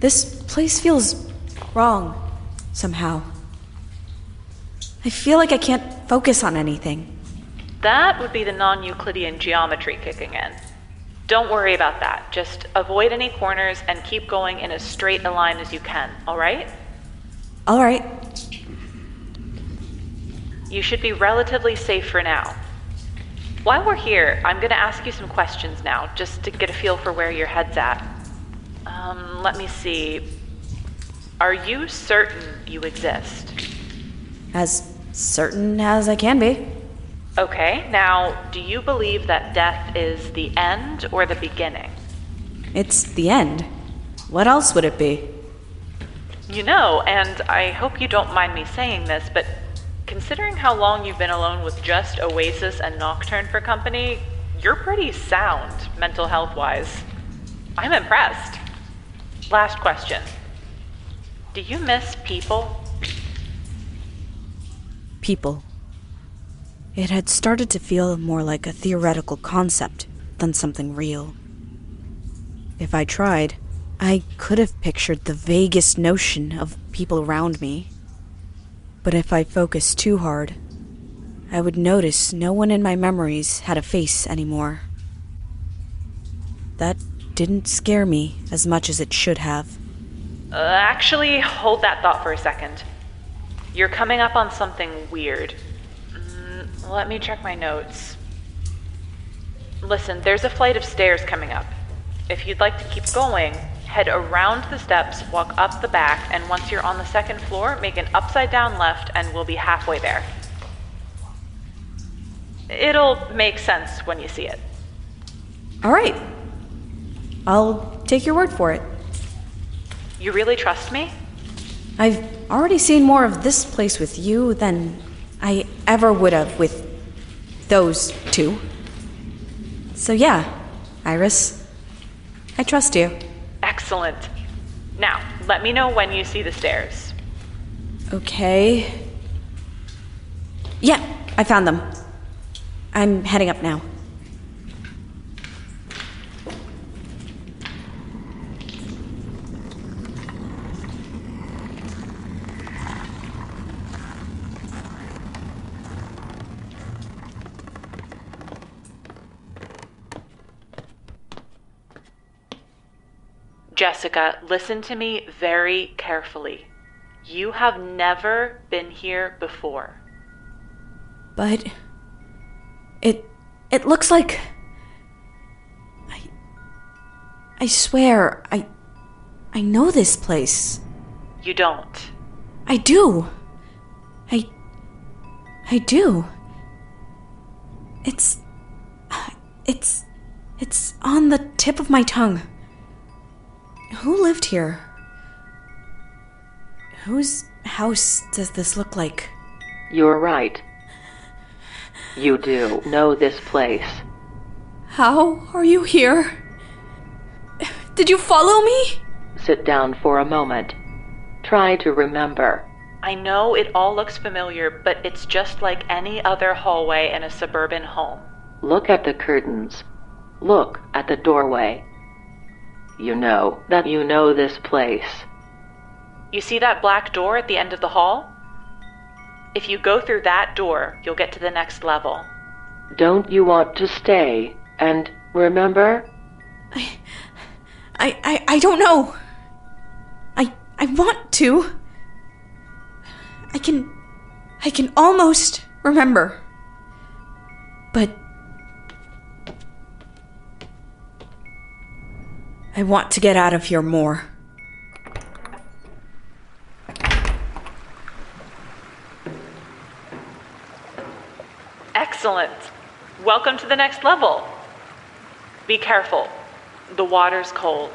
This place feels wrong, somehow. I feel like I can't focus on anything. That would be the non Euclidean geometry kicking in. Don't worry about that. Just avoid any corners and keep going in as straight a line as you can, alright? Alright. You should be relatively safe for now. While we're here, I'm going to ask you some questions now, just to get a feel for where your head's at. Um, let me see. Are you certain you exist? As certain as I can be. Okay, now, do you believe that death is the end or the beginning? It's the end. What else would it be? You know, and I hope you don't mind me saying this, but considering how long you've been alone with just Oasis and Nocturn for company, you're pretty sound, mental health wise. I'm impressed. Last question Do you miss people? People. It had started to feel more like a theoretical concept than something real. If I tried, I could have pictured the vaguest notion of people around me. But if I focused too hard, I would notice no one in my memories had a face anymore. That didn't scare me as much as it should have. Uh, actually, hold that thought for a second. You're coming up on something weird. Mm, let me check my notes. Listen, there's a flight of stairs coming up. If you'd like to keep going, head around the steps, walk up the back, and once you're on the second floor, make an upside down left, and we'll be halfway there. It'll make sense when you see it. All right. I'll take your word for it. You really trust me? I've already seen more of this place with you than I ever would have with those two. So, yeah, Iris, I trust you. Excellent. Now, let me know when you see the stairs. Okay. Yeah, I found them. I'm heading up now. Jessica, listen to me very carefully. You have never been here before. But it it looks like I I swear I I know this place. You don't. I do. I I do. It's it's it's on the tip of my tongue. Who lived here? Whose house does this look like? You're right. You do know this place. How are you here? Did you follow me? Sit down for a moment. Try to remember. I know it all looks familiar, but it's just like any other hallway in a suburban home. Look at the curtains. Look at the doorway. You know that you know this place. You see that black door at the end of the hall? If you go through that door, you'll get to the next level. Don't you want to stay and remember? I I I, I don't know. I I want to. I can I can almost remember. But I want to get out of here more. Excellent. Welcome to the next level. Be careful. The water's cold.